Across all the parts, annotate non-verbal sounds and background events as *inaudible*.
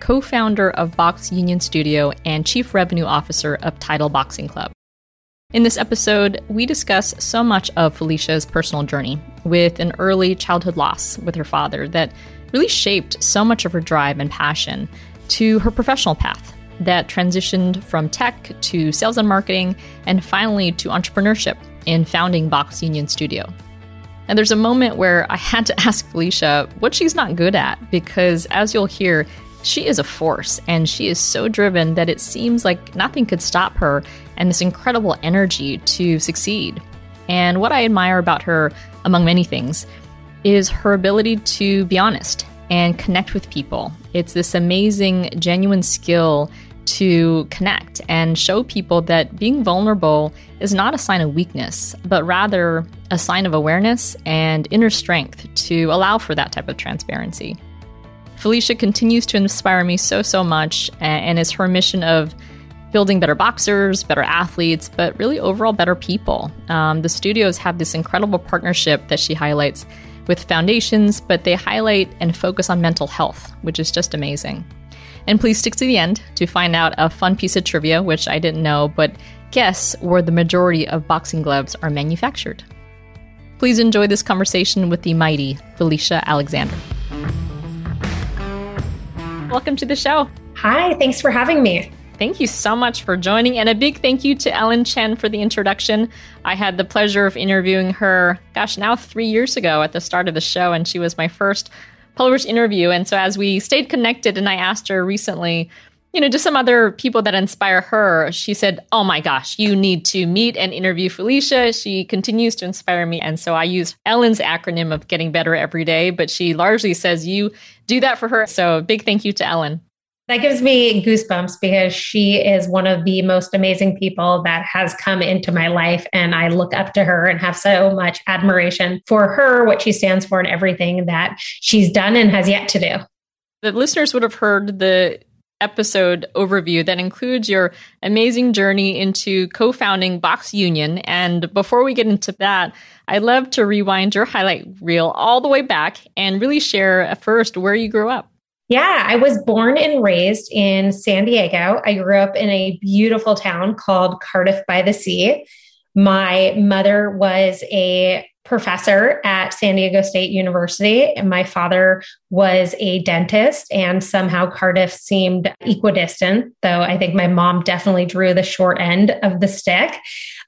co founder of Box Union Studio and chief revenue officer of Title Boxing Club. In this episode, we discuss so much of Felicia's personal journey with an early childhood loss with her father that really shaped so much of her drive and passion to her professional path that transitioned from tech to sales and marketing and finally to entrepreneurship in founding Box Union Studio. And there's a moment where I had to *laughs* ask Felicia what she's not good at because, as you'll hear, she is a force and she is so driven that it seems like nothing could stop her and this incredible energy to succeed. And what I admire about her, among many things, is her ability to be honest and connect with people. It's this amazing, genuine skill to connect and show people that being vulnerable is not a sign of weakness, but rather a sign of awareness and inner strength to allow for that type of transparency. Felicia continues to inspire me so, so much, and is her mission of building better boxers, better athletes, but really overall better people. Um, the studios have this incredible partnership that she highlights with foundations, but they highlight and focus on mental health, which is just amazing. And please stick to the end to find out a fun piece of trivia, which I didn't know, but guess where the majority of boxing gloves are manufactured. Please enjoy this conversation with the mighty Felicia Alexander. Welcome to the show. Hi, thanks for having me. Thank you so much for joining, and a big thank you to Ellen Chen for the introduction. I had the pleasure of interviewing her, gosh, now three years ago at the start of the show, and she was my first published interview. And so, as we stayed connected, and I asked her recently, you know, just some other people that inspire her, she said, Oh my gosh, you need to meet and interview Felicia. She continues to inspire me. And so I use Ellen's acronym of getting better every day, but she largely says you do that for her. So big thank you to Ellen. That gives me goosebumps because she is one of the most amazing people that has come into my life. And I look up to her and have so much admiration for her, what she stands for, and everything that she's done and has yet to do. The listeners would have heard the episode overview that includes your amazing journey into co founding Box Union. And before we get into that, I'd love to rewind your highlight reel all the way back and really share first where you grew up. Yeah, I was born and raised in San Diego. I grew up in a beautiful town called Cardiff by the Sea. My mother was a professor at San Diego State University, and my father was a dentist. And somehow Cardiff seemed equidistant, though I think my mom definitely drew the short end of the stick.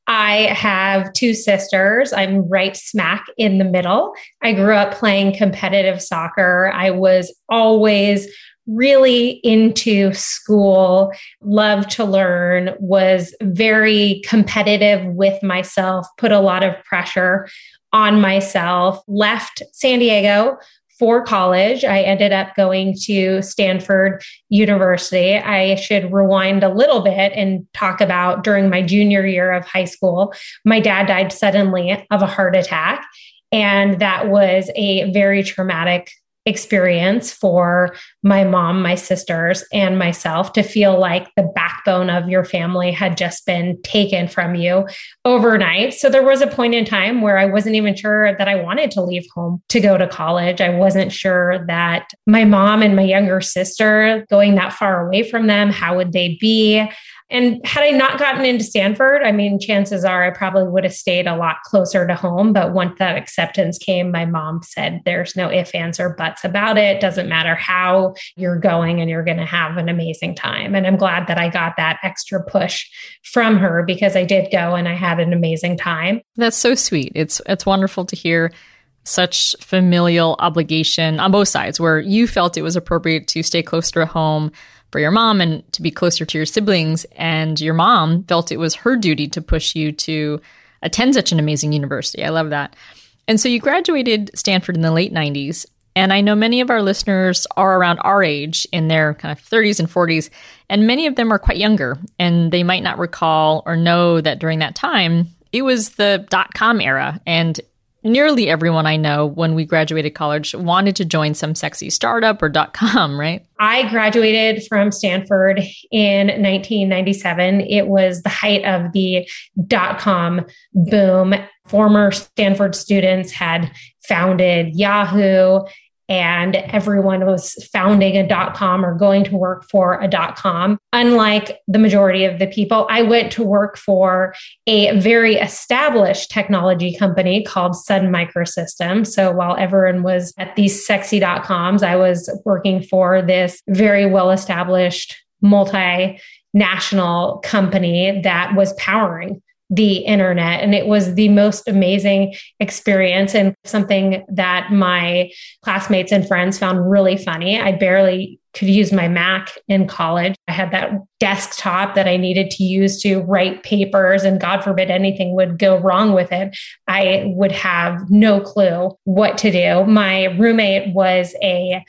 I have two sisters. I'm right smack in the middle. I grew up playing competitive soccer. I was always really into school, loved to learn, was very competitive with myself, put a lot of pressure on myself, left San Diego for college. I ended up going to Stanford University. I should rewind a little bit and talk about during my junior year of high school, my dad died suddenly of a heart attack. And that was a very traumatic experience for my mom, my sisters, and myself to feel like the backbone of your family had just been taken from you overnight. So there was a point in time where I wasn't even sure that I wanted to leave home to go to college. I wasn't sure that my mom and my younger sister going that far away from them, how would they be? And had I not gotten into Stanford, I mean, chances are I probably would have stayed a lot closer to home. But once that acceptance came, my mom said, there's no ifs, ands, or buts about it. Doesn't matter how you're going and you're going to have an amazing time. And I'm glad that I got that extra push from her because I did go and I had an amazing time. That's so sweet. It's it's wonderful to hear such familial obligation on both sides where you felt it was appropriate to stay closer to home for your mom and to be closer to your siblings and your mom felt it was her duty to push you to attend such an amazing university. I love that. And so you graduated Stanford in the late 90s and I know many of our listeners are around our age in their kind of 30s and 40s, and many of them are quite younger, and they might not recall or know that during that time, it was the dot com era. And nearly everyone I know when we graduated college wanted to join some sexy startup or dot com, *laughs* right? I graduated from Stanford in 1997. It was the height of the dot com boom. Former Stanford students had founded Yahoo and everyone was founding a dot com or going to work for a dot com. Unlike the majority of the people, I went to work for a very established technology company called Sun Microsystems. So while everyone was at these sexy dot coms, I was working for this very well established multinational company that was powering the internet. And it was the most amazing experience and something that my classmates and friends found really funny. I barely could use my Mac in college. I had that desktop that I needed to use to write papers, and God forbid anything would go wrong with it. I would have no clue what to do. My roommate was a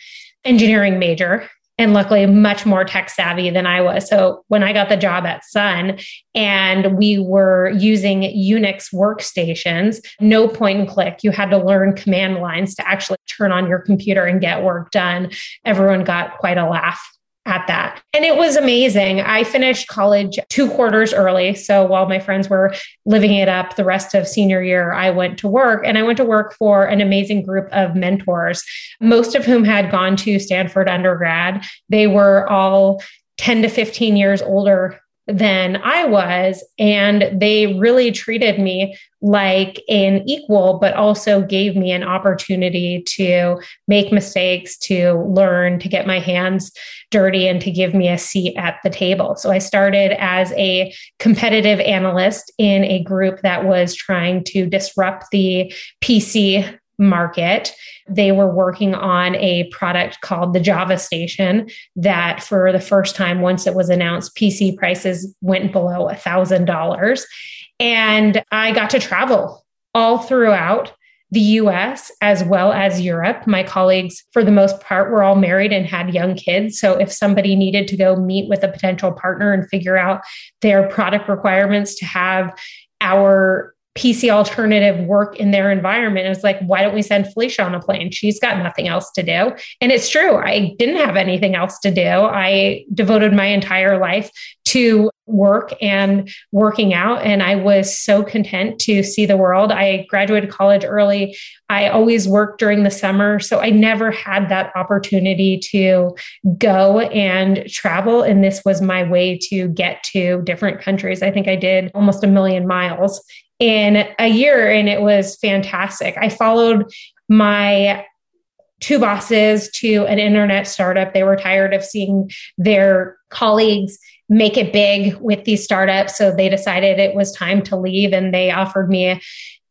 engineering major and luckily much more tech savvy than I was. So when I got the job at Sun and we were using Unix workstations, no point and click, you had to learn command lines to actually turn on your computer and get work done. Everyone got quite a laugh at that. And it was amazing. I finished college two quarters early. So while my friends were living it up the rest of senior year, I went to work and I went to work for an amazing group of mentors, most of whom had gone to Stanford undergrad. They were all 10 to 15 years older than I was. And they really treated me like an equal, but also gave me an opportunity to make mistakes, to learn, to get my hands dirty, and to give me a seat at the table. So I started as a competitive analyst in a group that was trying to disrupt the PC market. They were working on a product called the Java Station that, for the first time, once it was announced, PC prices went below a $1,000. And I got to travel all throughout the US as well as Europe. My colleagues, for the most part, were all married and had young kids. So if somebody needed to go meet with a potential partner and figure out their product requirements to have our PC alternative work in their environment. It's like, why don't we send Felicia on a plane? She's got nothing else to do. And it's true. I didn't have anything else to do. I devoted my entire life to work and working out. And I was so content to see the world. I graduated college early. I always worked during the summer. So I never had that opportunity to go and travel. And this was my way to get to different countries. I think I did almost a million miles in a year and it was fantastic. I followed my two bosses to an internet startup. They were tired of seeing their colleagues make it big with these startups. So they decided it was time to leave and they offered me a,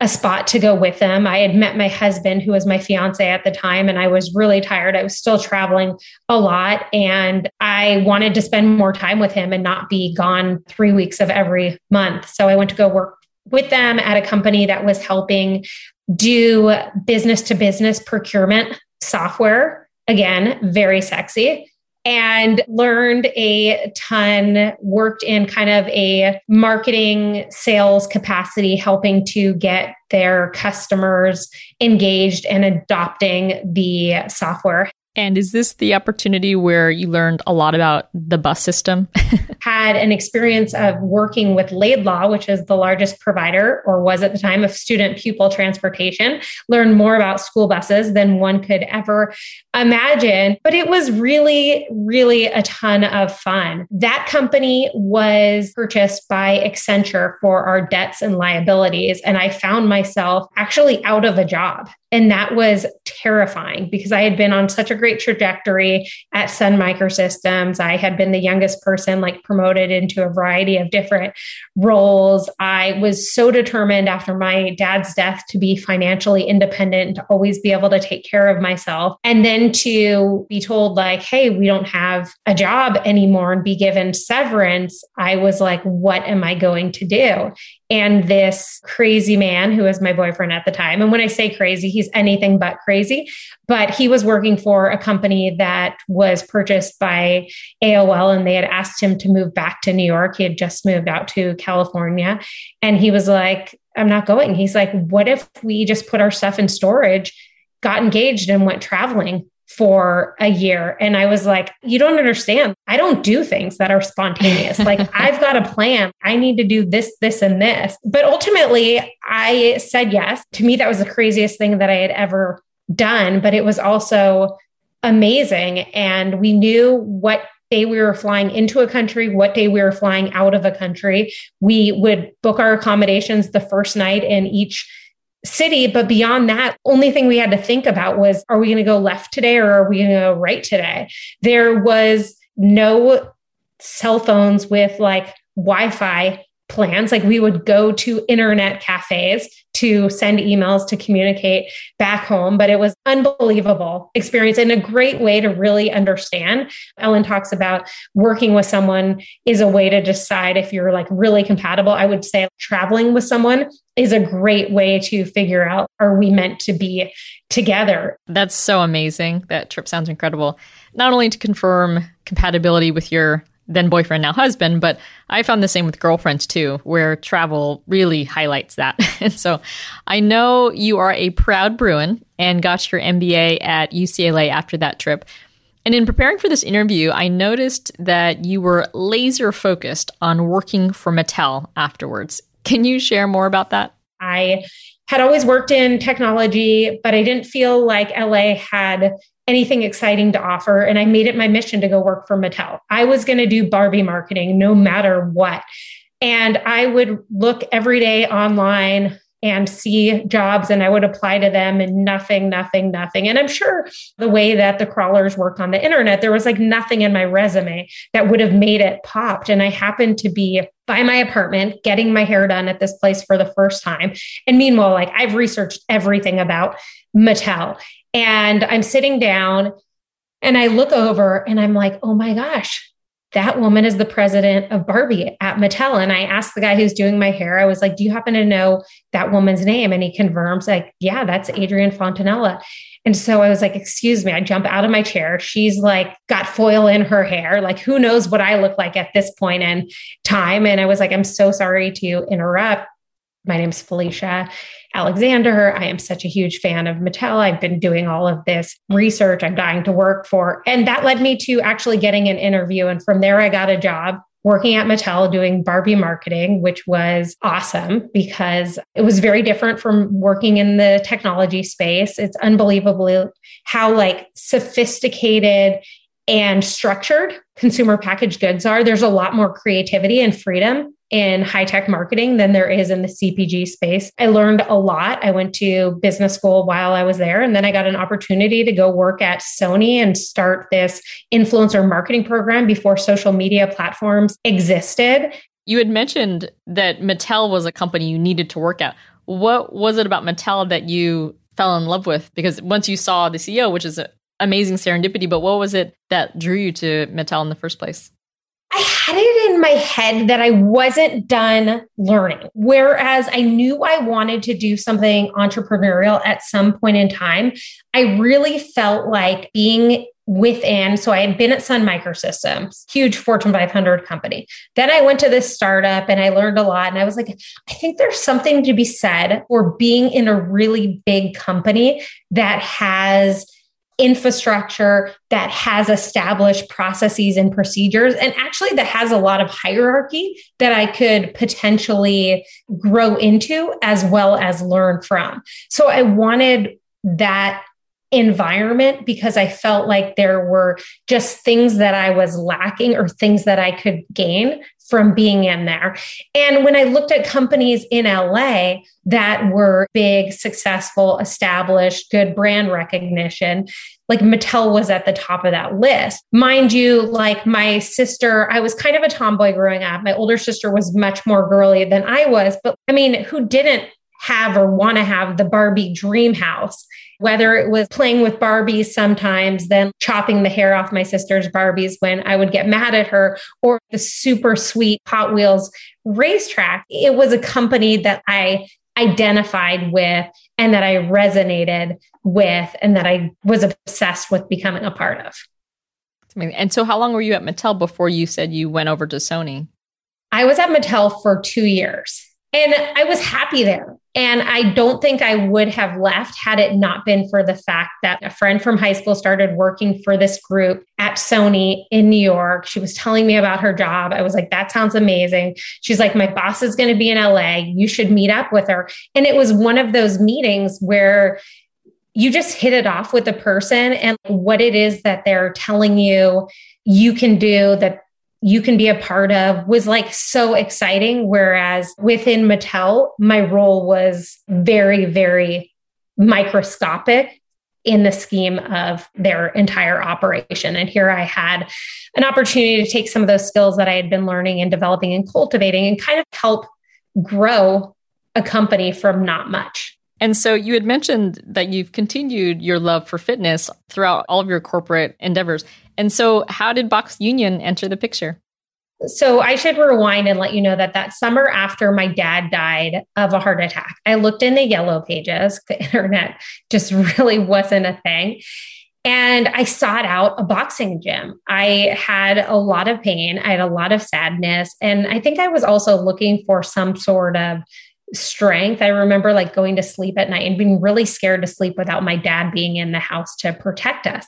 a, spot to go with them. I had met my husband, who was my fiance at the time, and I was really tired. I was still traveling a lot and I wanted to spend more time with him and not be gone three weeks of every month. So I went to go work with them at a company that was helping do business to business procurement software. Again, very sexy. And learned a ton, worked in kind of a marketing sales capacity, helping to get their customers engaged and adopting the software. And is this the opportunity where you learned a lot about the bus system? *laughs* Had an experience of working with Laidlaw, which is the largest provider, or was at the time, of student pupil transportation. Learned more about school buses than one could ever imagine. But it was really, really a ton of fun. That company was purchased by Accenture for our debts and liabilities. And I found myself actually out of a job. And that was terrifying because I had been on such a great trajectory at Sun Microsystems. I had been the youngest person like promoted into a variety of different roles. I was so determined after my dad's death to be financially independent, to always be able to take care of myself. And then to be told, like, hey, we don't have a job anymore and be given severance, I was like, what am I going to do? and this crazy man who was my boyfriend at the time. And when I say crazy, he's anything but crazy, but he was working for a company that was purchased by AOL and they had asked him to move back to New York. He had just moved out to California and he was like, I'm not going. He's like, what if we just put our stuff in storage, got engaged and went traveling? For a year. And I was like, you don't understand. I don't do things that are spontaneous. like, *laughs* I've got a plan. I need to do this, this, and this. But ultimately, I said yes. To me, that was the craziest thing that I had ever done. But it was also amazing. And we knew what day we were flying into a country, what day we were flying out of a country. We would book our accommodations the first night in each city. But beyond that, only thing we had to think about was are we going to go left today or are we going to go right today? There was no cell phones with like Wi Fi plans. Like we would go to internet cafes to send emails to communicate back home, but it was unbelievable experience and a great way to really understand. Ellen talks about working with someone is a way to decide if you're like really compatible. I would say traveling with someone is a great way to figure out are we meant to be together. That's so amazing. That trip sounds incredible. Not only to confirm compatibility with your then boyfriend, now husband. But I found the same with girlfriends too, where travel really highlights that. *laughs* and so I know you are a proud Bruin and got your MBA at UCLA after that trip. And in preparing for this interview, I noticed that you were laser focused on working for Mattel afterwards. Can you share more about that? I had always worked in technology, but I didn't feel like LA had anything exciting to offer. And I made it my mission to go work for Mattel. I was going to do Barbie marketing no matter what. And I would look every day online and see jobs and I would apply to them and nothing, nothing, nothing. And I'm sure the way that the crawlers work on the internet, there was like nothing in my resume that would have made it popped. And I happened to be by my apartment getting my hair done at this place for the first time. And meanwhile, like I've researched everything about Mattel and I'm sitting down and I look over and I'm like, oh my gosh, that woman is the president of Barbie at Mattel. And I asked the guy who's doing my hair, I was like, do you happen to know that woman's name? And he confirms, like, yeah, that's Adrienne Fontanella. And so I was like, excuse me, I jump out of my chair. She's like got foil in her hair. Like, who knows what I look like at this point in time? And I was like, I'm so sorry to interrupt. My name's Felicia. Alexander. I am such a huge fan of Mattel. I've been doing all of this research I'm dying to work for. And that led me to actually getting an interview. And from there, I got a job working at Mattel doing Barbie marketing, which was awesome because it was very different from working in the technology space. It's unbelievable how like sophisticated and structured consumer packaged goods are. There's a lot more creativity and freedom in high tech marketing than there is in the CPG space. I learned a lot. I went to business school while I was there, and then I got an opportunity to go work at Sony and start this influencer marketing program before social media platforms existed. You had mentioned that Mattel was a company you needed to work at. What was it about Mattel that you fell in love with? Because once you saw the CEO, which is amazing serendipity, but what was it that drew you to Mattel in the first place? I had it in my head that I wasn't done learning. Whereas I knew I wanted to do something entrepreneurial at some point in time, I really felt like being within. So I had been at Sun Microsystems, huge Fortune 500 company. Then I went to this startup and I learned a lot. And I was like, I think there's something to be said for being in a really big company that has infrastructure that has established processes and procedures and actually that has a lot of hierarchy that I could potentially grow into as well as learn from. So I wanted that environment because I felt like there were just things that I was lacking or things that I could gain from being in there. And when I looked at companies in LA that were big, successful, established, good brand recognition, like Mattel was at the top of that list. Mind you, like my sister, I was kind of a tomboy growing up. My older sister was much more girly than I was, but I mean, who didn't have or want to have the Barbie dream house? Whether it was playing with Barbies sometimes, then chopping the hair off my sister's Barbies when I would get mad at her, or the super sweet Hot Wheels racetrack. It was a company that I identified with and that I resonated with and that I was obsessed with becoming a part of. And so, how long were you at Mattel before you said you went over to Sony? I was at Mattel for two years. And I was happy there. And I don't think I would have left had it not been for the fact that a friend from high school started working for this group at Sony in New York. She was telling me about her job. I was like, that sounds amazing. She's like, my boss is going to be in LA. You should meet up with her. And it was one of those meetings where you just hit it off with the person and what it is that they're telling you you can do that you can be a part of was like so exciting. Whereas within Mattel, my role was very, very microscopic in the scheme of their entire operation. And here I had an opportunity to take some of those skills that I had been learning and developing and cultivating and kind of help grow a company from not much. And so you had mentioned that you've continued your love for fitness throughout all of your corporate endeavors. And so, how did Box Union enter the picture? So, I should rewind and let you know that that summer after my dad died of a heart attack, I looked in the yellow pages. The *laughs* internet just really wasn't a thing. And I sought out a boxing gym. I had a lot of pain, I had a lot of sadness. And I think I was also looking for some sort of strength. I remember like going to sleep at night and being really scared to sleep without my dad being in the house to protect us.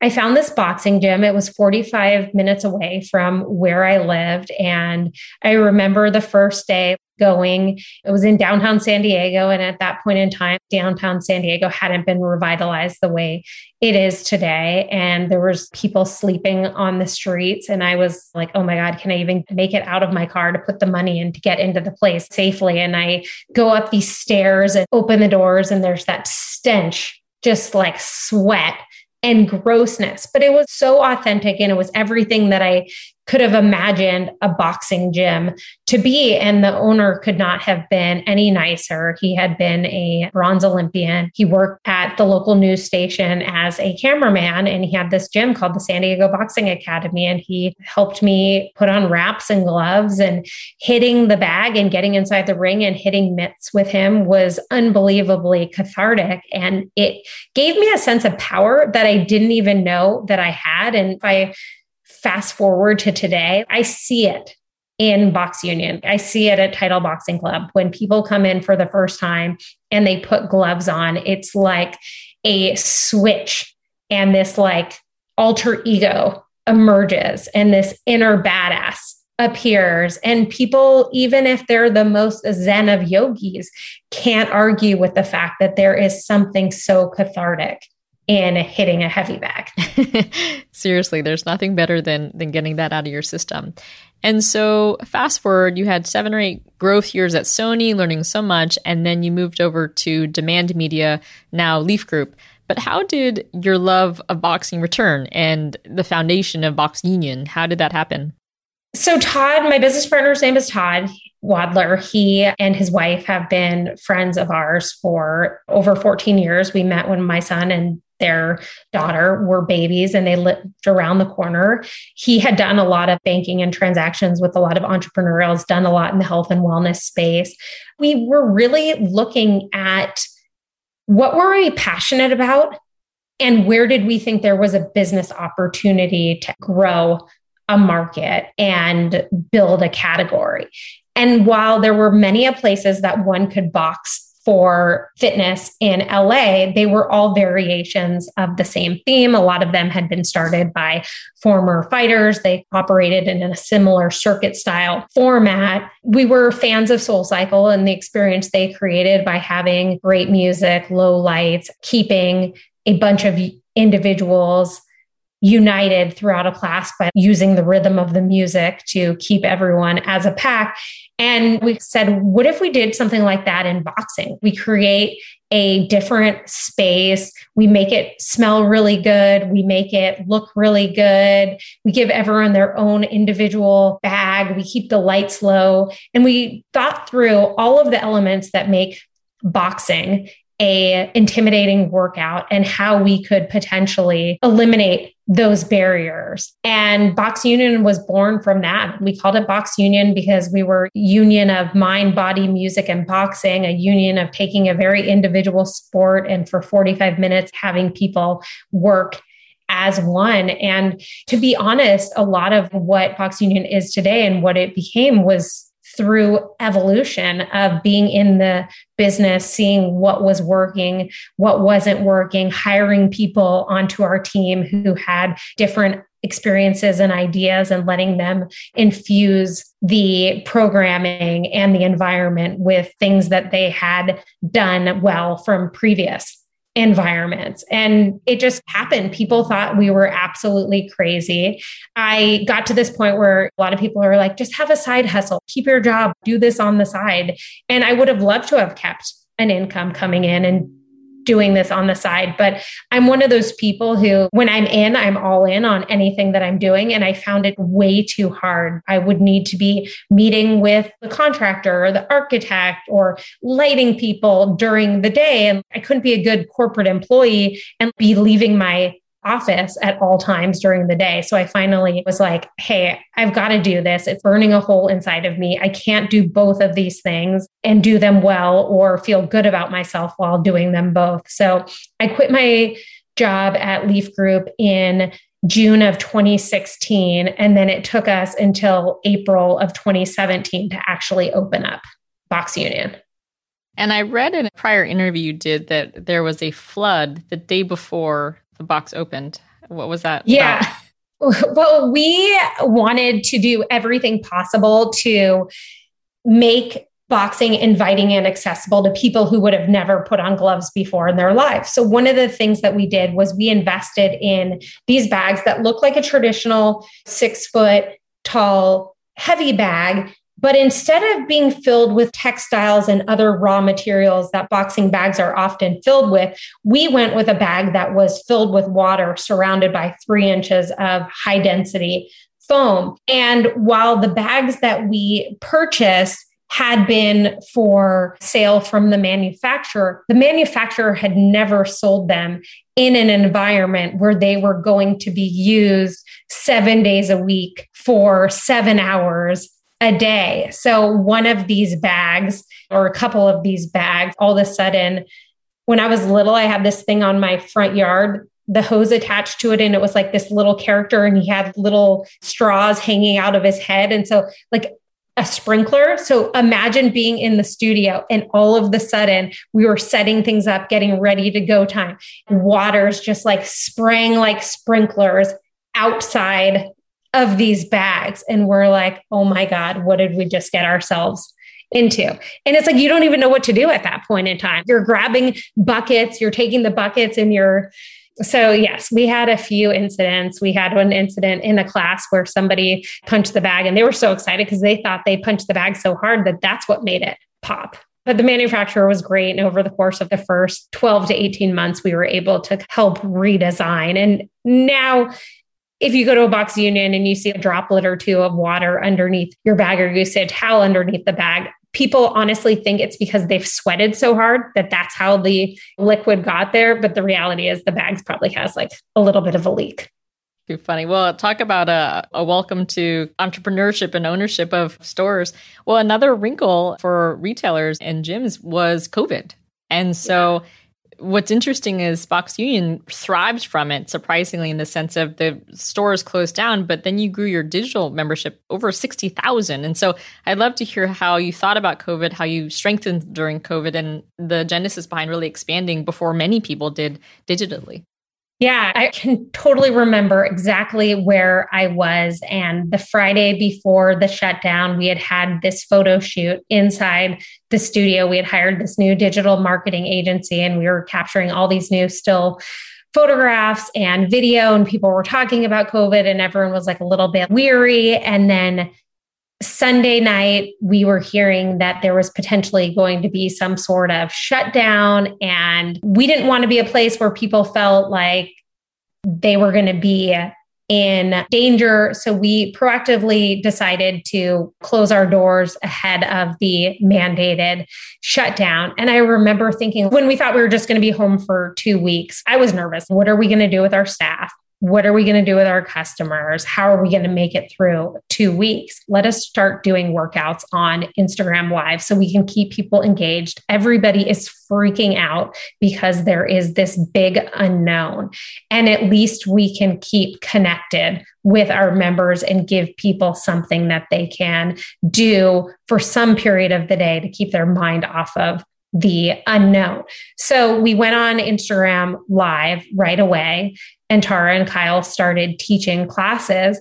I found this boxing gym. It was 45 minutes away from where I lived. And I remember the first day going. It was in downtown San Diego. And at that point in time, downtown San Diego hadn't been revitalized the way it is today. And there was people sleeping on the streets. And I was like, oh my God, can I even make it out of my car to put the money in to get into the place safely? And I go up these stairs and open the doors, and there's that stench, just like sweat and grossness, but it was so authentic and it was everything that I could have imagined a boxing gym to be. And the owner could not have been any nicer. He had been a bronze Olympian. He worked at the local news station as a cameraman, and he had this gym called the San Diego Boxing Academy. And he helped me put on wraps and gloves and hitting the bag and getting inside the ring and hitting mitts with him was unbelievably cathartic. And it gave me a sense of power that I didn't even know that I had. And if I fast forward to today, I see it in Box Union. I see it at Title Boxing Club when people come in for the first time and they put gloves on. It's like a switch and this like alter ego emerges and this inner badass appears and people even if they're the most zen of yogis can't argue with the fact that there is something so cathartic in hitting a heavy bag. *laughs* Seriously, there's nothing better than than getting that out of your system. And so, fast forward, you had seven or eight growth years at Sony, learning so much, and then you moved over to Demand Media, now Leaf Group. But how did your love of boxing return and the foundation of Box Union? How did that happen? So, Todd, my business partner's name is Todd. Wadler. He and his wife have been friends of ours for over 14 years. We met when my son and their daughter were babies and they lived around the corner. He had done a lot of banking and transactions with a lot of entrepreneurs, done a lot in the health and wellness space. We were really looking at what were we passionate about and where did we think there was a business opportunity to grow a market and build a category. And while there were many places that one could box for fitness in LA, they were all variations of the same theme. A lot of them had been started by former fighters. They operated in a similar circuit style format. We were fans of Soul Cycle and the experience they created by having great music, low lights, keeping a bunch of individuals united throughout a class by using the rhythm of the music to keep everyone as a pack. And we said, what if we did something like that in boxing? We create a different space. We make it smell really good. We make it look really good. We give everyone their own individual bag. We keep the lights low. And we thought through all of the elements that make boxing a intimidating workout and how we could potentially eliminate those barriers. And Box Union was born from that. We called it Box Union because we were union of mind, body, music, and boxing, a union of taking a very individual sport and for 45 minutes having people work as one. And to be honest, a lot of what Box Union is today and what it became was through evolution of being in the business, seeing what was working, what wasn't working, hiring people onto our team who had different experiences and ideas and letting them infuse the programming and the environment with things that they had done well from previous environments. And it just happened. People thought we were absolutely crazy. I got to this point where a lot of people are like, just have a side hustle, keep your job, do this on the side. And I would have loved to have kept an income coming in and doing this on the side. But I'm one of those people who, when I'm in, I'm all in on anything that I'm doing. And I found it way too hard. I would need to be meeting with the contractor or the architect or lighting people during the day. And I couldn't be a good corporate employee and be leaving my office at all times during the day. So I finally was like, hey, I've got to do this. It's burning a hole inside of me. I can't do both of these things and do them well or feel good about myself while doing them both. So I quit my job at Leaf Group in June of 2016. And then it took us until April of 2017 to actually open up Box Union. And I read in a prior interview you did that there was a flood the day before the box opened. What was that? Yeah. About? *laughs* Well, we wanted to do everything possible to make boxing inviting and accessible to people who would have never put on gloves before in their lives. So one of the things that we did was we invested in these bags that look like a traditional six foot tall heavy bag but instead of being filled with textiles and other raw materials that boxing bags are often filled with, we went with a bag that was filled with water surrounded by three inches of high density foam. And while the bags that we purchased had been for sale from the manufacturer, the manufacturer had never sold them in an environment where they were going to be used seven days a week for seven hours a day. So one of these bags or a couple of these bags, all of a sudden, when I was little, I had this thing on my front yard, the hose attached to it, and it was like this little character, and he had little straws hanging out of his head. And so, like, a sprinkler. So imagine being in the studio and all of the sudden we were setting things up, getting ready to go time. Water's just like spraying like sprinklers outside of these bags. And we're like, oh my God, what did we just get ourselves into? And it's like, you don't even know what to do at that point in time. You're grabbing buckets, you're taking the buckets and you're, so, yes, we had a few incidents. We had one incident in a class where somebody punched the bag and they were so excited because they thought they punched the bag so hard that that's what made it pop. But the manufacturer was great. And over the course of the first 12 to 18 months, we were able to help redesign. And now if you go to a box union and you see a droplet or two of water underneath your bag or you see a towel underneath the bag, people honestly think it's because they've sweated so hard that that's how the liquid got there. But the reality is the bags probably has like a little bit of a leak. Too funny. Well, talk about a, a, welcome to entrepreneurship and ownership of stores. Well, another wrinkle for retailers and gyms was COVID. And so, what's interesting is Box Union thrived from it, surprisingly, in the sense of the stores closed down, but then you grew your digital membership over 60,000. And so I'd love to hear how you thought about COVID, how you strengthened during COVID, and the genesis behind really expanding before many people did digitally. Yeah, I can totally remember exactly where I was. And the Friday before the shutdown, we had had this photo shoot inside the studio. We had hired this new digital marketing agency and we were capturing all these new still photographs and video. And people were talking about COVID and everyone was like a little bit weary. And then Sunday night, we were hearing that there was potentially going to be some sort of shutdown. And we didn't want to be a place where people felt like they were going to be in danger. So we proactively decided to close our doors ahead of the mandated shutdown. And I remember thinking when we thought we were just going to be home for two weeks, I was nervous. What are we going to do with our staff? What are we going to do with our customers? How are we going to make it through two weeks? Let us start doing workouts on Instagram Live so we can keep people engaged. Everybody is freaking out because there is this big unknown. And at least we can keep connected with our members and give people something that they can do for some period of the day to keep their mind off of the unknown. So we went on Instagram live right away, and Tara and Kyle started teaching classes.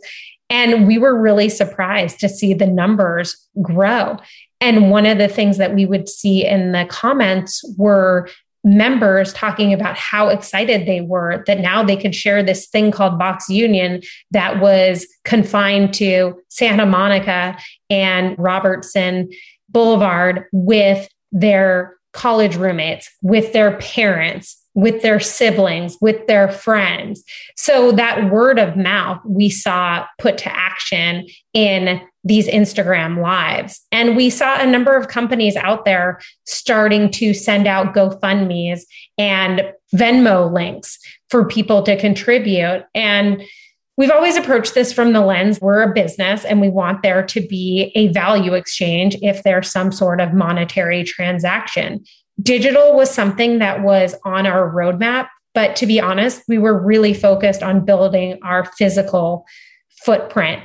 And we were really surprised to see the numbers grow. And one of the things that we would see in the comments were members talking about how excited they were that now they could share this thing called Box Union that was confined to Santa Monica and Robertson Boulevard with their college roommates, with their parents, with their siblings, with their friends. So that word of mouth we saw put to action in these Instagram lives. And we saw a number of companies out there starting to send out GoFundMe's and Venmo links for people to contribute. And We've always approached this from the lens we're a business and we want there to be a value exchange if there's some sort of monetary transaction. Digital was something that was on our roadmap, but to be honest, we were really focused on building our physical footprint.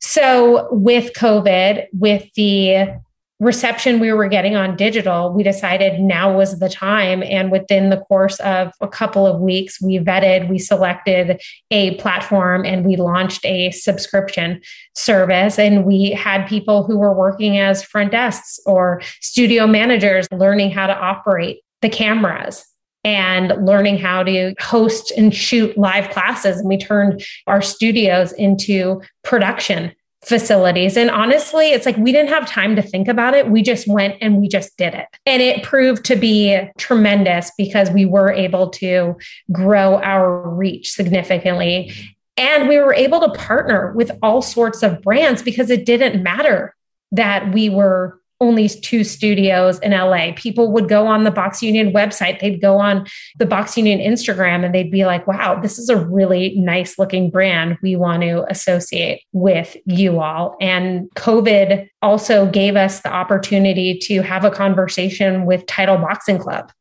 So, with COVID, with the reception we were getting on digital, we decided now was the time. And within the course of a couple of weeks, we vetted, we selected a platform, and we launched a subscription service. And we had people who were working as front desks or studio managers learning how to operate the cameras and learning how to host and shoot live classes. And we turned our studios into production facilities. And honestly, it's like we didn't have time to think about it. We just went and we just did it. And it proved to be tremendous because we were able to grow our reach significantly. And we were able to partner with all sorts of brands because it didn't matter that we were only two studios in LA. People would go on the Box Union website, they'd go on the Box Union Instagram, and they'd be like, wow, this is a really nice looking brand. We want to associate with you all. And COVID also gave us the opportunity to have a conversation with Title Boxing Club.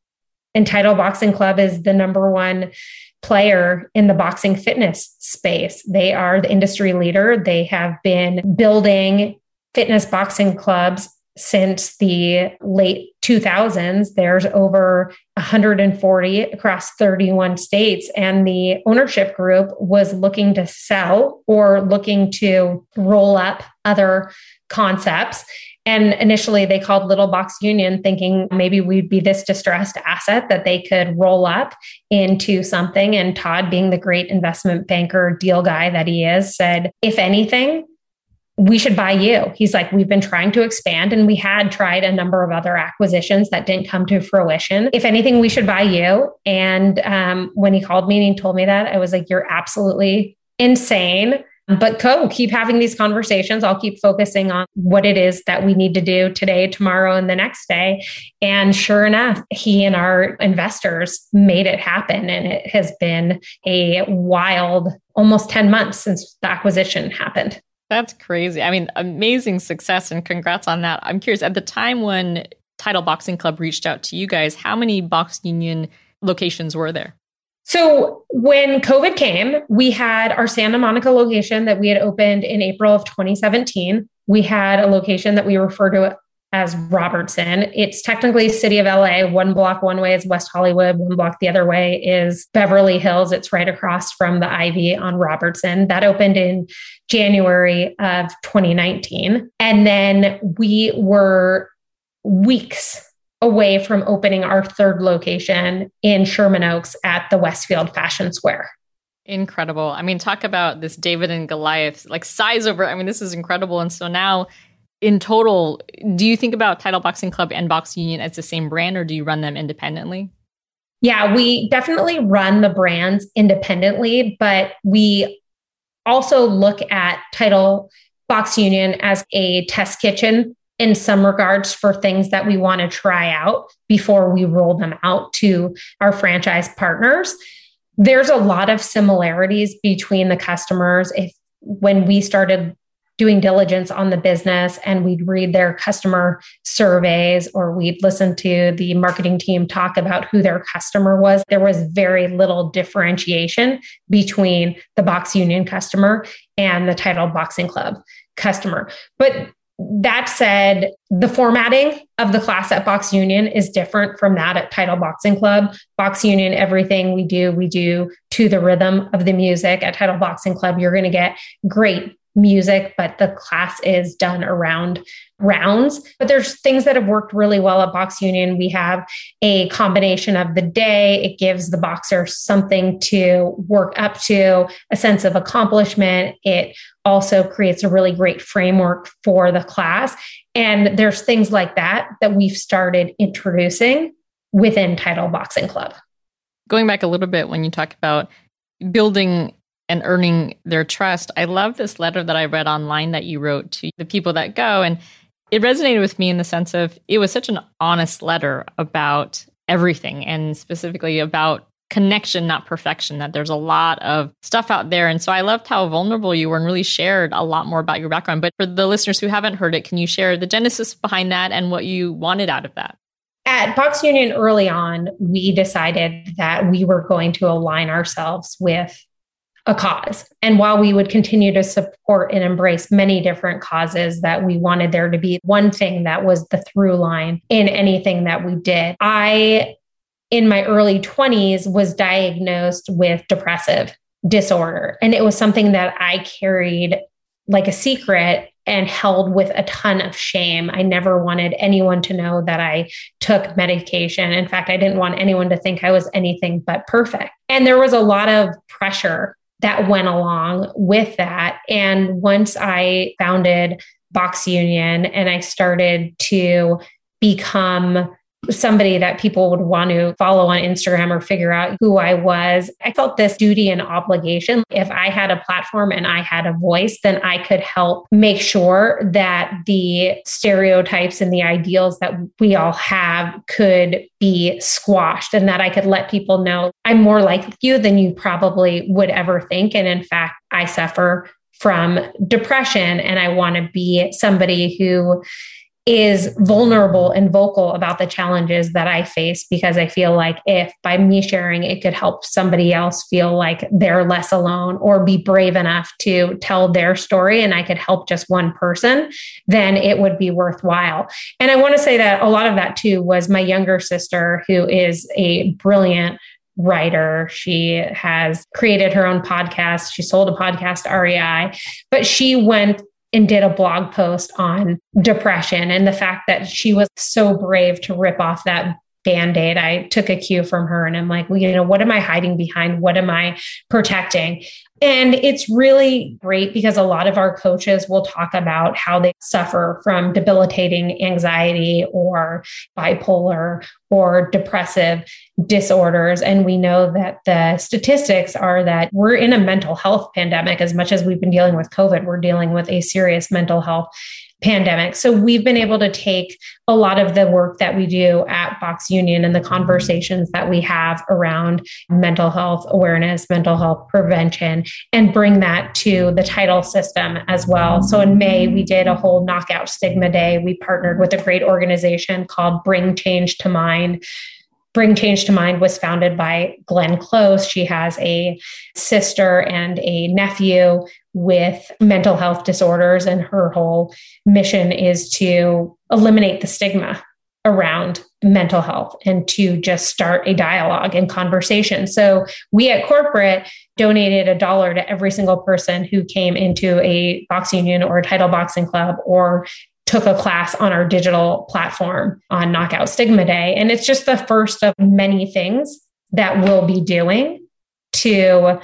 And Title Boxing Club is the number one player in the boxing fitness space. They are the industry leader. They have been building fitness boxing clubs since the late 2000s. There's over 140 across 31 states, and the ownership group was looking to sell or looking to roll up other concepts. And initially, they called Little Box Union, thinking maybe we'd be this distressed asset that they could roll up into something. And Todd, being the great investment banker deal guy that he is, said, if anything, we should buy you. He's like, we've been trying to expand and we had tried a number of other acquisitions that didn't come to fruition. If anything, we should buy you. And um, when he called me and he told me that, I was like, you're absolutely insane. But go keep having these conversations. I'll keep focusing on what it is that we need to do today, tomorrow, and the next day. And sure enough, he and our investors made it happen. And it has been a wild almost 10 months since the acquisition happened. That's crazy. I mean, amazing success and congrats on that. I'm curious, at the time when Title Boxing Club reached out to you guys, how many Box Union locations were there? So when COVID came, we had our Santa Monica location that we had opened in April of 2017. We had a location that we refer to as Robertson. It's technically city of LA. One block one way is West Hollywood, one block the other way is Beverly Hills. It's right across from the Ivy on Robertson. That opened in January of 2019. And then we were weeks away from opening our third location in Sherman Oaks at the Westfield Fashion Square. Incredible. I mean, talk about this David and Goliath, like size over. I mean, this is incredible. And so now, in total, do you think about Title Boxing Club and Box Union as the same brand, or do you run them independently? Yeah, we definitely run the brands independently, but we also look at Title Box Union as a test kitchen in some regards for things that we want to try out before we roll them out to our franchise partners. There's a lot of similarities between the customers. If when we started doing diligence on the business and we'd read their customer surveys or we'd listen to the marketing team talk about who their customer was, there was very little differentiation between the Box Union customer and the Title Boxing Club customer. But that said, the formatting of the class at Box Union is different from that at Title Boxing Club. Box Union, everything we do, we do to the rhythm of the music. At Title Boxing Club, you're going to get great music, but the class is done around rounds. But there's things that have worked really well at Box Union. We have a combination of the day, it gives the boxer something to work up to, a sense of accomplishment. It also creates a really great framework for the class. And there's things like that that we've started introducing within Title Boxing Club. Going back a little bit when you talk about building and earning their trust. I love this letter that I read online that you wrote to the people that go. And it resonated with me in the sense of it was such an honest letter about everything and specifically about connection, not perfection, that there's a lot of stuff out there. And so I loved how vulnerable you were and really shared a lot more about your background. But for the listeners who haven't heard it, can you share the genesis behind that and what you wanted out of that? At Box Union early on, we decided that we were going to align ourselves with a cause. And while we would continue to support and embrace many different causes, that we wanted there to be one thing that was the through line in anything that we did. I, in my early 20s, was diagnosed with depressive disorder. And it was something that I carried like a secret and held with a ton of shame. I never wanted anyone to know that I took medication. In fact, I didn't want anyone to think I was anything but perfect. And there was a lot of pressure that went along with that. And once I founded Box Union and I started to become somebody that people would want to follow on Instagram or figure out who I was. I felt this duty and obligation. If I had a platform and I had a voice, then I could help make sure that the stereotypes and the ideals that we all have could be squashed and that I could let people know I'm more like you than you probably would ever think. And in fact, I suffer from depression and I want to be somebody who is vulnerable and vocal about the challenges that I face because I feel like if by me sharing it could help somebody else feel like they're less alone or be brave enough to tell their story and I could help just one person, then it would be worthwhile. And I want to say that a lot of that too was my younger sister, who is a brilliant writer. She has created her own podcast. She sold a podcast, REI, but she went and did a blog post on depression and the fact that she was so brave to rip off that band aid. I took a cue from her and I'm like, well, you know, what am I hiding behind? What am I protecting? And it's really great because a lot of our coaches will talk about how they suffer from debilitating anxiety or bipolar or depressive disorders. And we know that the statistics are that we're in a mental health pandemic as much as we've been dealing with COVID, we're dealing with a serious mental health pandemic. So we've been able to take a lot of the work that we do at Box Union and the conversations that we have around mental health awareness, mental health prevention, and bring that to the title system as well. So in May, we did a whole knockout stigma day. We partnered with a great organization called Bring Change to Mind Bring Change to Mind was founded by Glenn Close. She has a sister and a nephew with mental health disorders, and her whole mission is to eliminate the stigma around mental health and to just start a dialogue and conversation. So we at corporate donated a dollar to every single person who came into a box union or a title boxing club or took a class on our digital platform on Knockout Stigma Day. And it's just the first of many things that we'll be doing to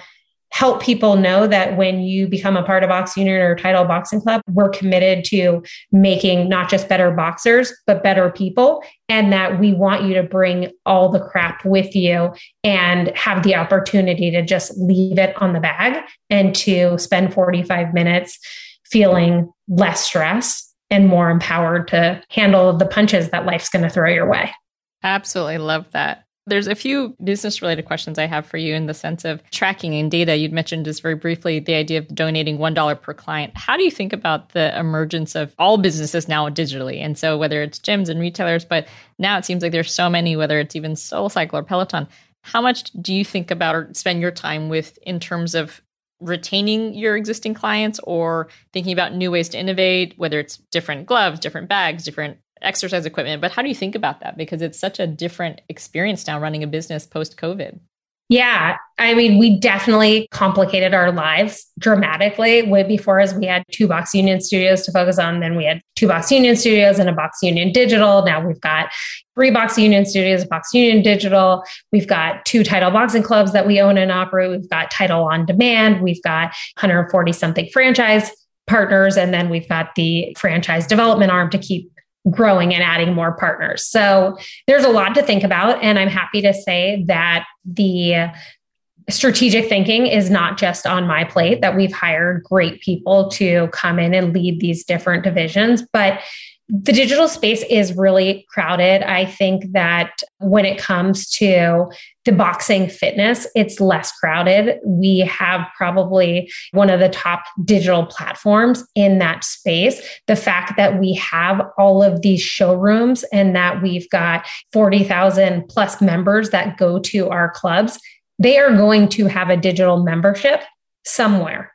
help people know that when you become a part of Box Union or Title Boxing Club, we're committed to making not just better boxers, but better people. And that we want you to bring all the crap with you and have the opportunity to just leave it on the bag and to spend 45 minutes feeling less stress and more empowered to handle the punches that life's going to throw your way. Absolutely love that. There's a few business related questions I have for you in the sense of tracking and data. You'd mentioned just very briefly the idea of donating $1 per client. How do you think about the emergence of all businesses now digitally? And so whether it's gyms and retailers, but now it seems like there's so many, whether it's even SoulCycle or Peloton. How much do you think about or spend your time with in terms of retaining your existing clients or thinking about new ways to innovate, whether it's different gloves, different bags, different exercise equipment. But how do you think about that? Because it's such a different experience now running a business post COVID. Yeah. I mean, we definitely complicated our lives dramatically. Way before as we had two box union studios to focus on. Then we had two box union studios and a box union digital. Now we've got three box union studios, box union digital. We've got two title boxing clubs that we own and operate. We've got title on demand. We've got 140 something franchise partners. And then we've got the franchise development arm to keep growing and adding more partners. So there's a lot to think about. And I'm happy to say that the strategic thinking is not just on my plate, that we've hired great people to come in and lead these different divisions, but the digital space is really crowded. I think that when it comes to the boxing fitness, it's less crowded. We have probably one of the top digital platforms in that space. The fact that we have all of these showrooms and that we've got 40,000 plus members that go to our clubs, they are going to have a digital membership somewhere.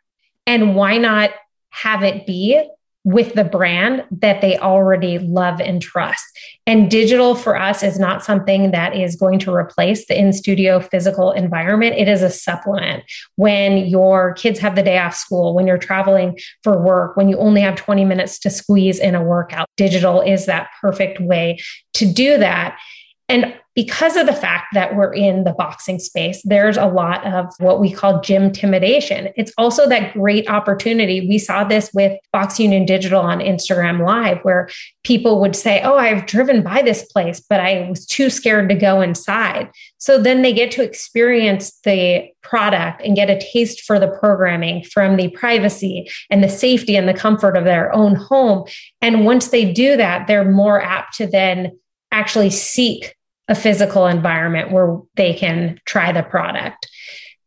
And why not have it be with the brand that they already love and trust. And digital for us is not something that is going to replace the in studio physical environment. It is a supplement. When your kids have the day off school, when you're traveling for work, when you only have 20 minutes to squeeze in a workout, digital is that perfect way to do that. And because of the fact that we're in the boxing space, there's a lot of what we call gym intimidation. It's also that great opportunity. We saw this with Box Union Digital on Instagram Live, where people would say, Oh, I've driven by this place, but I was too scared to go inside. So then they get to experience the product and get a taste for the programming from the privacy and the safety and the comfort of their own home. And once they do that, they're more apt to then actually seek a physical environment where they can try the product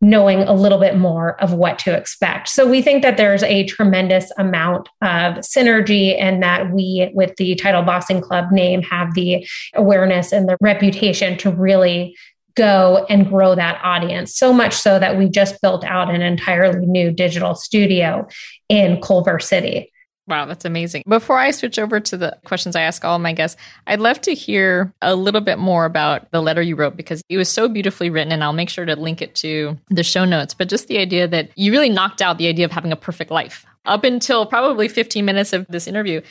knowing a little bit more of what to expect. So we think that there's a tremendous amount of synergy and that we with the Title Boxing Club name have the awareness and the reputation to really go and grow that audience. So much so that we just built out an entirely new digital studio in Culver City. Wow, that's amazing. Before I switch over to the questions I ask all my guests, I'd love to hear a little bit more about the letter you wrote because it was so beautifully written, and I'll make sure to link it to the show notes. But just the idea that you really knocked out the idea of having a perfect life. Up until probably 15 minutes of this interview,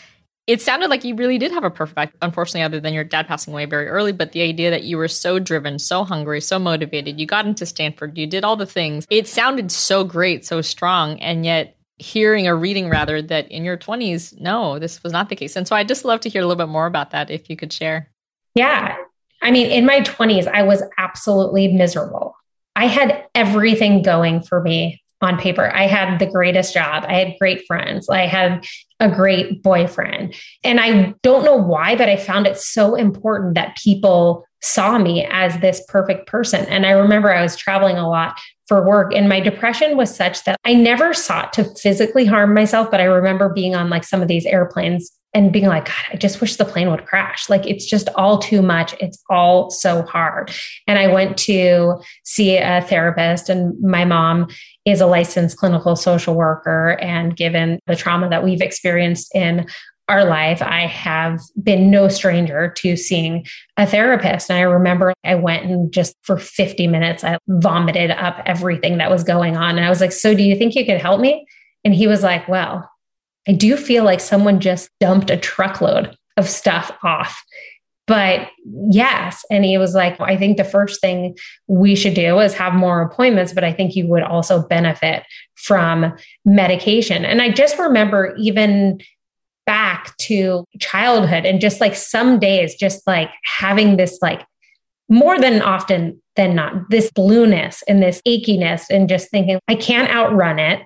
it sounded like you really did have a perfect life, unfortunately, other than your dad passing away very early. But the idea that you were so driven, so hungry, so motivated, you got into Stanford, you did all the things. It sounded so great, so strong. And yet hearing or reading rather that in your 20s no this was not the case. And so i'd just love to hear a little bit more about that if you could share. Yeah. I mean in my 20s i was absolutely miserable. I had everything going for me on paper. I had the greatest job. I had great friends. I had a great boyfriend. And i don't know why but i found it so important that people saw me as this perfect person and i remember i was traveling a lot for work. And my depression was such that I never sought to physically harm myself, but I remember being on like some of these airplanes and being like, God, I just wish the plane would crash. Like it's just all too much. It's all so hard. And I went to see a therapist, and my mom is a licensed clinical social worker. And given the trauma that we've experienced in our life, I have been no stranger to seeing a therapist. And I remember I went and just for 50 minutes, I vomited up everything that was going on. And I was like, So, do you think you could help me? And he was like, Well, I do feel like someone just dumped a truckload of stuff off. But yes. And he was like, I think the first thing we should do is have more appointments, but I think you would also benefit from medication. And I just remember even back to childhood and just like some days, just like having this like more than often than not, this blueness and this achiness, and just thinking, I can't outrun it.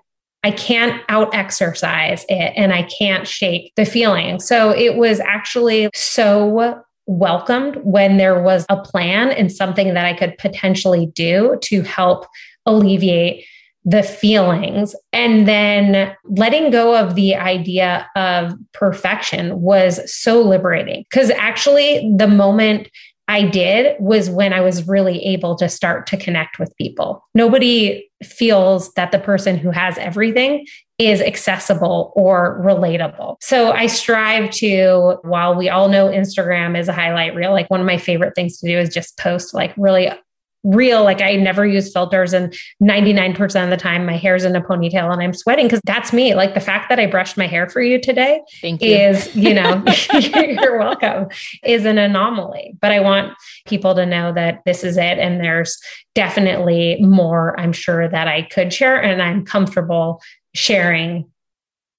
I can't out exercise it and I can't shake the feeling. So it was actually so welcomed when there was a plan and something that I could potentially do to help alleviate the feelings. And then letting go of the idea of perfection was so liberating because actually, the moment I did was when I was really able to start to connect with people. Nobody feels that the person who has everything is accessible or relatable. So I strive to, while we all know Instagram is a highlight reel, like one of my favorite things to do is just post like really real like i never use filters and 99% of the time my hair's in a ponytail and i'm sweating because that's me like the fact that i brushed my hair for you today Thank you. is you know *laughs* *laughs* you're welcome is an anomaly but i want people to know that this is it and there's definitely more i'm sure that i could share and i'm comfortable sharing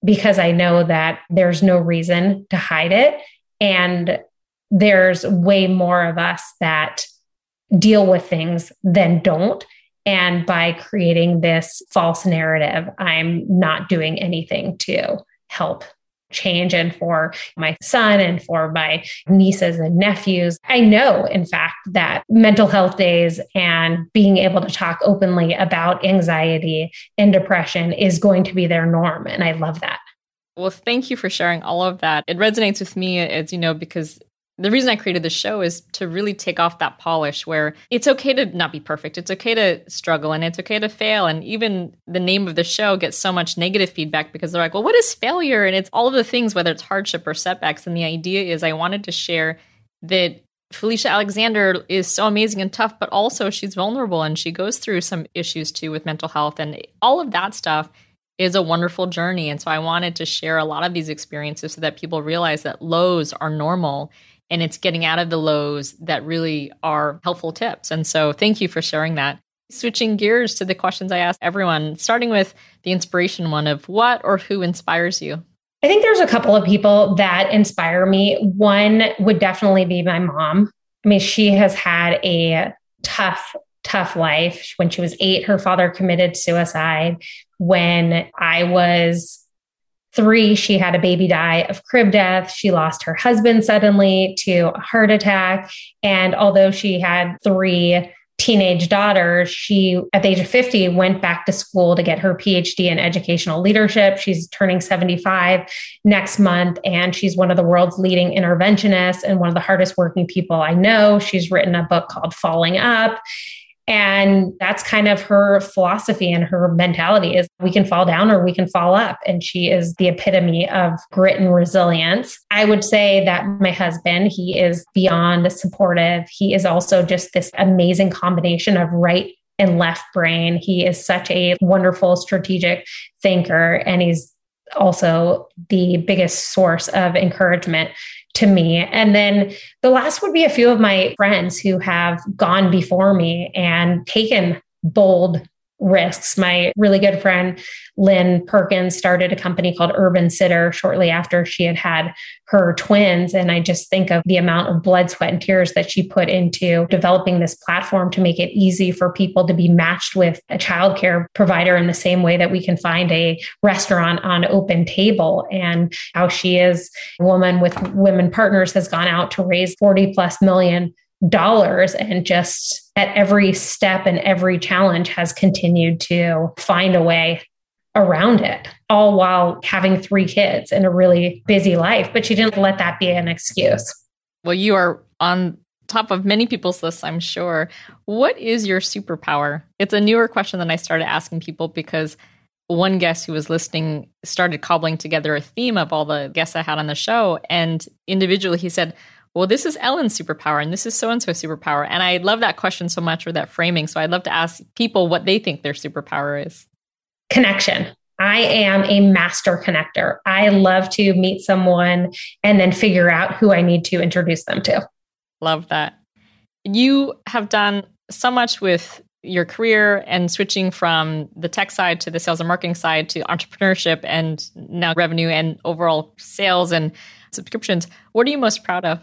because i know that there's no reason to hide it and there's way more of us that deal with things than don't. And by creating this false narrative, I'm not doing anything to help change and for my son and for my nieces and nephews. I know, in fact, that mental health days and being able to talk openly about anxiety and depression is going to be their norm. And I love that. Well, thank you for sharing all of that. It resonates with me, as you know, because the reason I created the show is to really take off that polish where it's okay to not be perfect. It's okay to struggle and it's okay to fail. And even the name of the show gets so much negative feedback because they're like, well, what is failure? And it's all of the things, whether it's hardship or setbacks. And the idea is I wanted to share that Felicia Alexander is so amazing and tough, but also she's vulnerable and she goes through some issues too with mental health and all of that stuff is a wonderful journey. And so I wanted to share a lot of these experiences so that people realize that lows are normal and it's getting out of the lows that really are helpful tips. And so thank you for sharing that. Switching gears to the questions I ask everyone, starting with the inspiration one of what or who inspires you? I think there's a couple of people that inspire me. One would definitely be my mom. I mean, she has had a tough, tough life. When she was eight, her father committed suicide. When I was Three, she had a baby die of crib death. She lost her husband suddenly to a heart attack. And although she had three teenage daughters, she, at the age of 50, went back to school to get her PhD in educational leadership. She's turning 75 next month, and she's one of the world's leading interventionists and one of the hardest working people I know. She's written a book called Falling Up. And that's kind of her philosophy and her mentality is we can fall down or we can fall up. And she is the epitome of grit and resilience. I would say that my husband, he is beyond supportive. He is also just this amazing combination of right and left brain. He is such a wonderful strategic thinker and he's also the biggest source of encouragement to me. And then the last would be a few of my friends who have gone before me and taken bold risks. My really good friend, Lynn Perkins, started a company called Urban Sitter shortly after she had had her twins. And I just think of the amount of blood, sweat, and tears that she put into developing this platform to make it easy for people to be matched with a childcare provider in the same way that we can find a restaurant on OpenTable. And how she is a woman with women partners has gone out to raise 40 plus million dollars and just at every step and every challenge has continued to find a way around it, all while having three kids and a really busy life. But she didn't let that be an excuse. Well, you are on top of many people's lists, I'm sure. What is your superpower? It's a newer question than I started asking people because one guest who was listening started cobbling together a theme of all the guests I had on the show. And individually, he said, well, this is Ellen's superpower and this is so and so superpower. And I love that question so much or that framing. So I'd love to ask people what they think their superpower is. Connection. I am a master connector. I love to meet someone and then figure out who I need to introduce them to. Love that. You have done so much with your career and switching from the tech side to the sales and marketing side to entrepreneurship and now revenue and overall sales and subscriptions. What are you most proud of?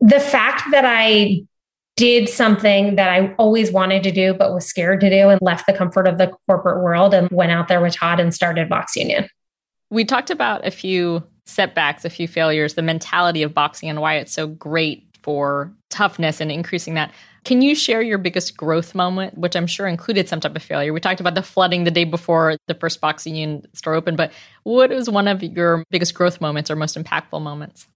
The fact that I did something that I always wanted to do, but was scared to do and left the comfort of the corporate world and went out there with Todd and started Box Union. We talked about a few setbacks, a few failures, the mentality of boxing and why it's so great for toughness and increasing that. Can you share your biggest growth moment, which I'm sure included some type of failure? We talked about the flooding the day before the first Boxing Union store opened, but what was one of your biggest growth moments or most impactful moments?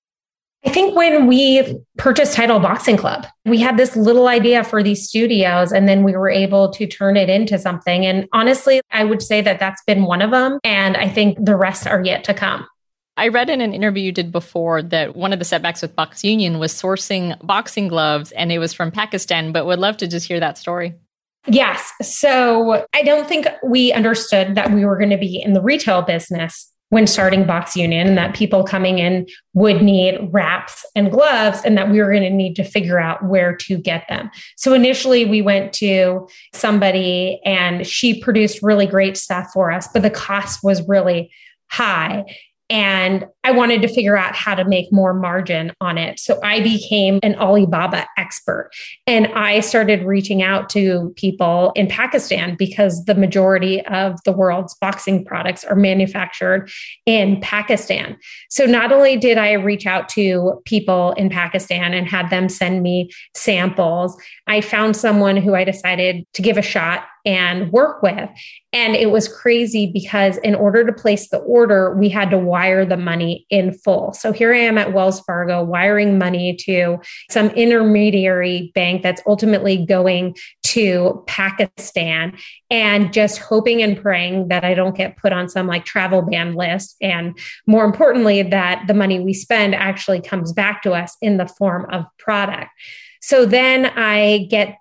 I think when we purchased Title Boxing Club, we had this little idea for these studios, and then we were able to turn it into something. And honestly, I would say that that's been one of them. And I think the rest are yet to come. I read in an interview you did before that one of the setbacks with Box Union was sourcing boxing gloves and it was from Pakistan, but would love to just hear that story. Yes. So I don't think we understood that we were going to be in the retail business when starting Box Union and that people coming in would need wraps and gloves and that we were going to need to figure out where to get them. So initially we went to somebody and she produced really great stuff for us, but the cost was really high. And I wanted to figure out how to make more margin on it. So I became an Alibaba expert and I started reaching out to people in Pakistan because the majority of the world's boxing products are manufactured in Pakistan. So not only did I reach out to people in Pakistan and had them send me samples, I found someone who I decided to give a shot and work with. And it was crazy because in order to place the order, we had to wire the money in full. So here I am at Wells Fargo wiring money to some intermediary bank that's ultimately going to Pakistan and just hoping and praying that I don't get put on some like travel ban list. And more importantly, that the money we spend actually comes back to us in the form of product. So then I get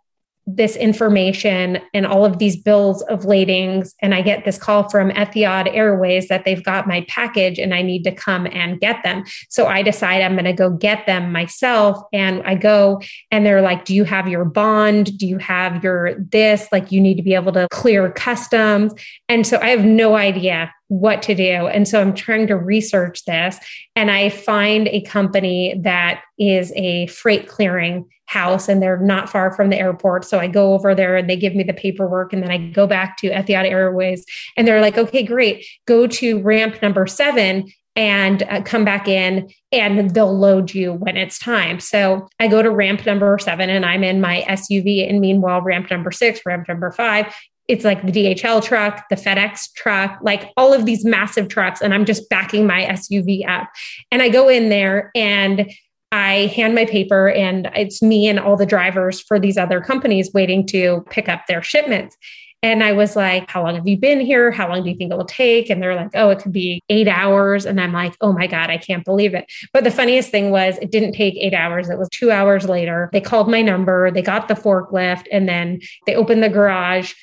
this information and all of these bills of ladings and i get this call from etihad airways that they've got my package and i need to come and get them. So i decide i'm going to go get them myself and i go and they're like do you have your bond? Do you have your this? Like you need to be able to clear customs. And so i have no idea what to do. And so I'm trying to research this and I find a company that is a freight clearing house and they're not far from the airport. So I go over there and they give me the paperwork and then I go back to Etihad Airways and they're like, okay, great. Go to ramp number seven and uh, come back in and they'll load you when it's time. So I go to ramp number seven and I'm in my SUV. And meanwhile, ramp number six, ramp number five it's like the DHL truck, the FedEx truck, like all of these massive trucks. And I'm just backing my SUV up. And I go in there and I hand my paper, and it's me and all the drivers for these other companies waiting to pick up their shipments. And I was like, How long have you been here? How long do you think it will take? And they're like, Oh, it could be eight hours. And I'm like, Oh my God, I can't believe it. But the funniest thing was, it didn't take eight hours. It was two hours later. They called my number, they got the forklift, and then they opened the garage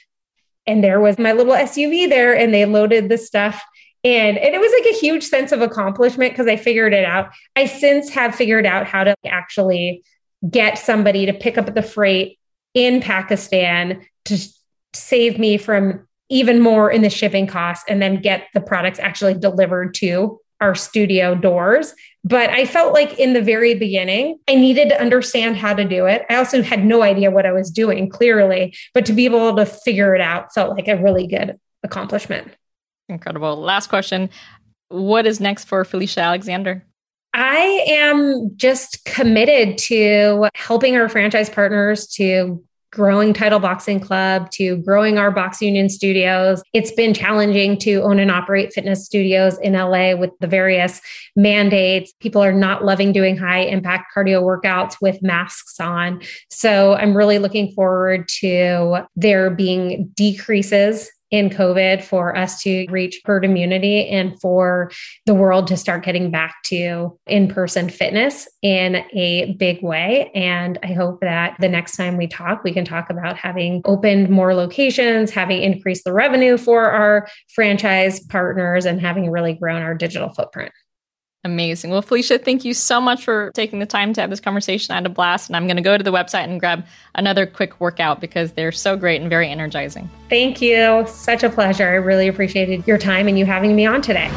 and there was my little SUV there and they loaded the stuff and, and it was like a huge sense of accomplishment because I figured it out. I since have figured out how to actually get somebody to pick up the freight in Pakistan to save me from even more in the shipping costs and then get the products actually delivered to our studio doors. But I felt like in the very beginning, I needed to understand how to do it. I also had no idea what I was doing clearly, but to be able to figure it out felt like a really good accomplishment. Incredible. Last question What is next for Felicia Alexander? I am just committed to helping our franchise partners to growing Title Boxing Club to growing our Box Union studios. It's been challenging to own and operate fitness studios in LA with the various mandates. People are not loving doing high impact cardio workouts with masks on. So I'm really looking forward to there being decreases in COVID for us to reach herd immunity and for the world to start getting back to in person fitness in a big way. And I hope that the next time we talk, we can talk about having opened more locations, having increased the revenue for our franchise partners, and having really grown our digital footprint. Amazing. Well, Felicia, thank you so much for taking the time to have this conversation. I had a blast, and I'm going to go to the website and grab another quick workout because they're so great and very energizing. Thank you. Such a pleasure. I really appreciated your time and you having me on today.